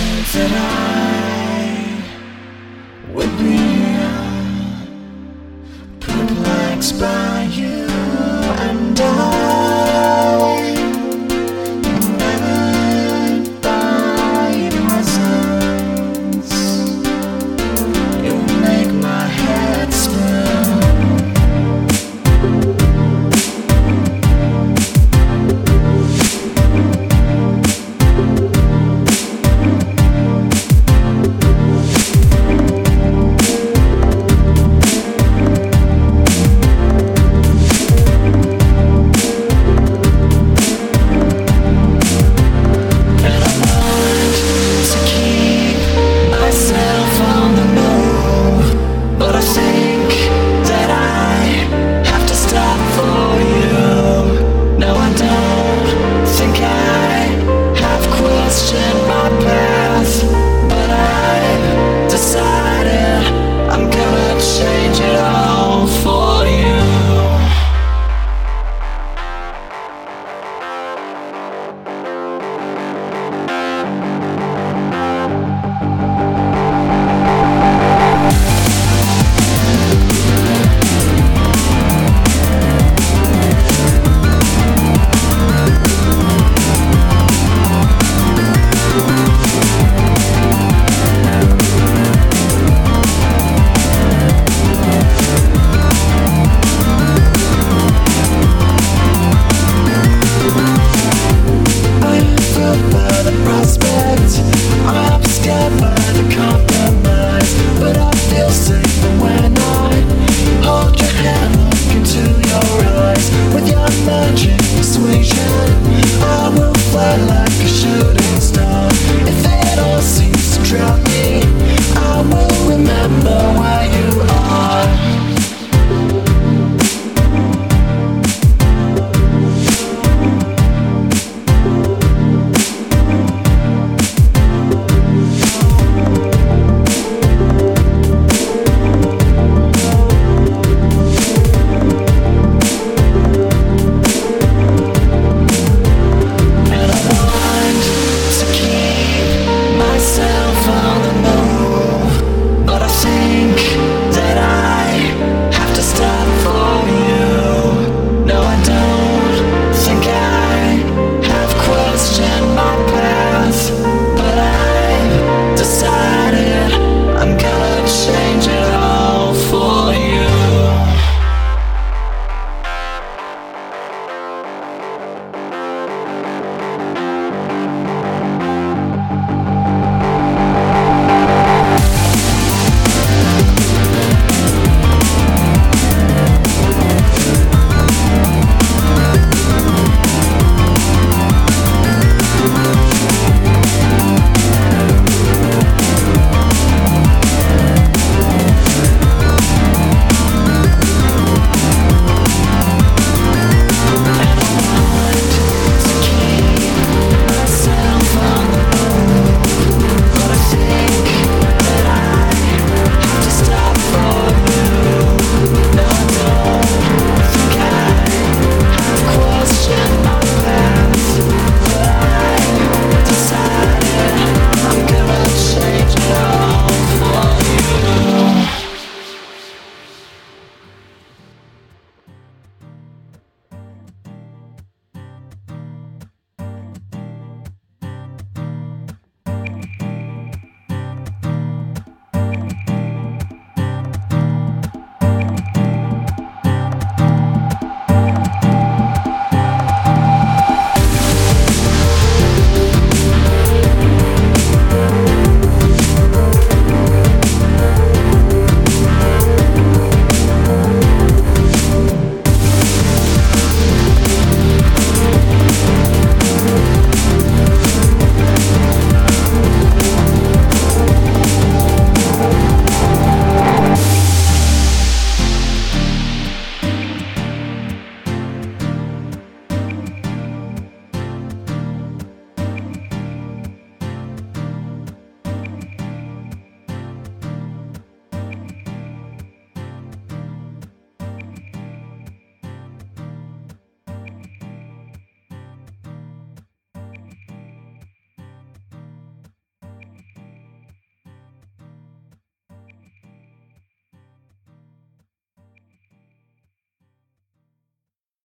think that I would be perplexed by you and I.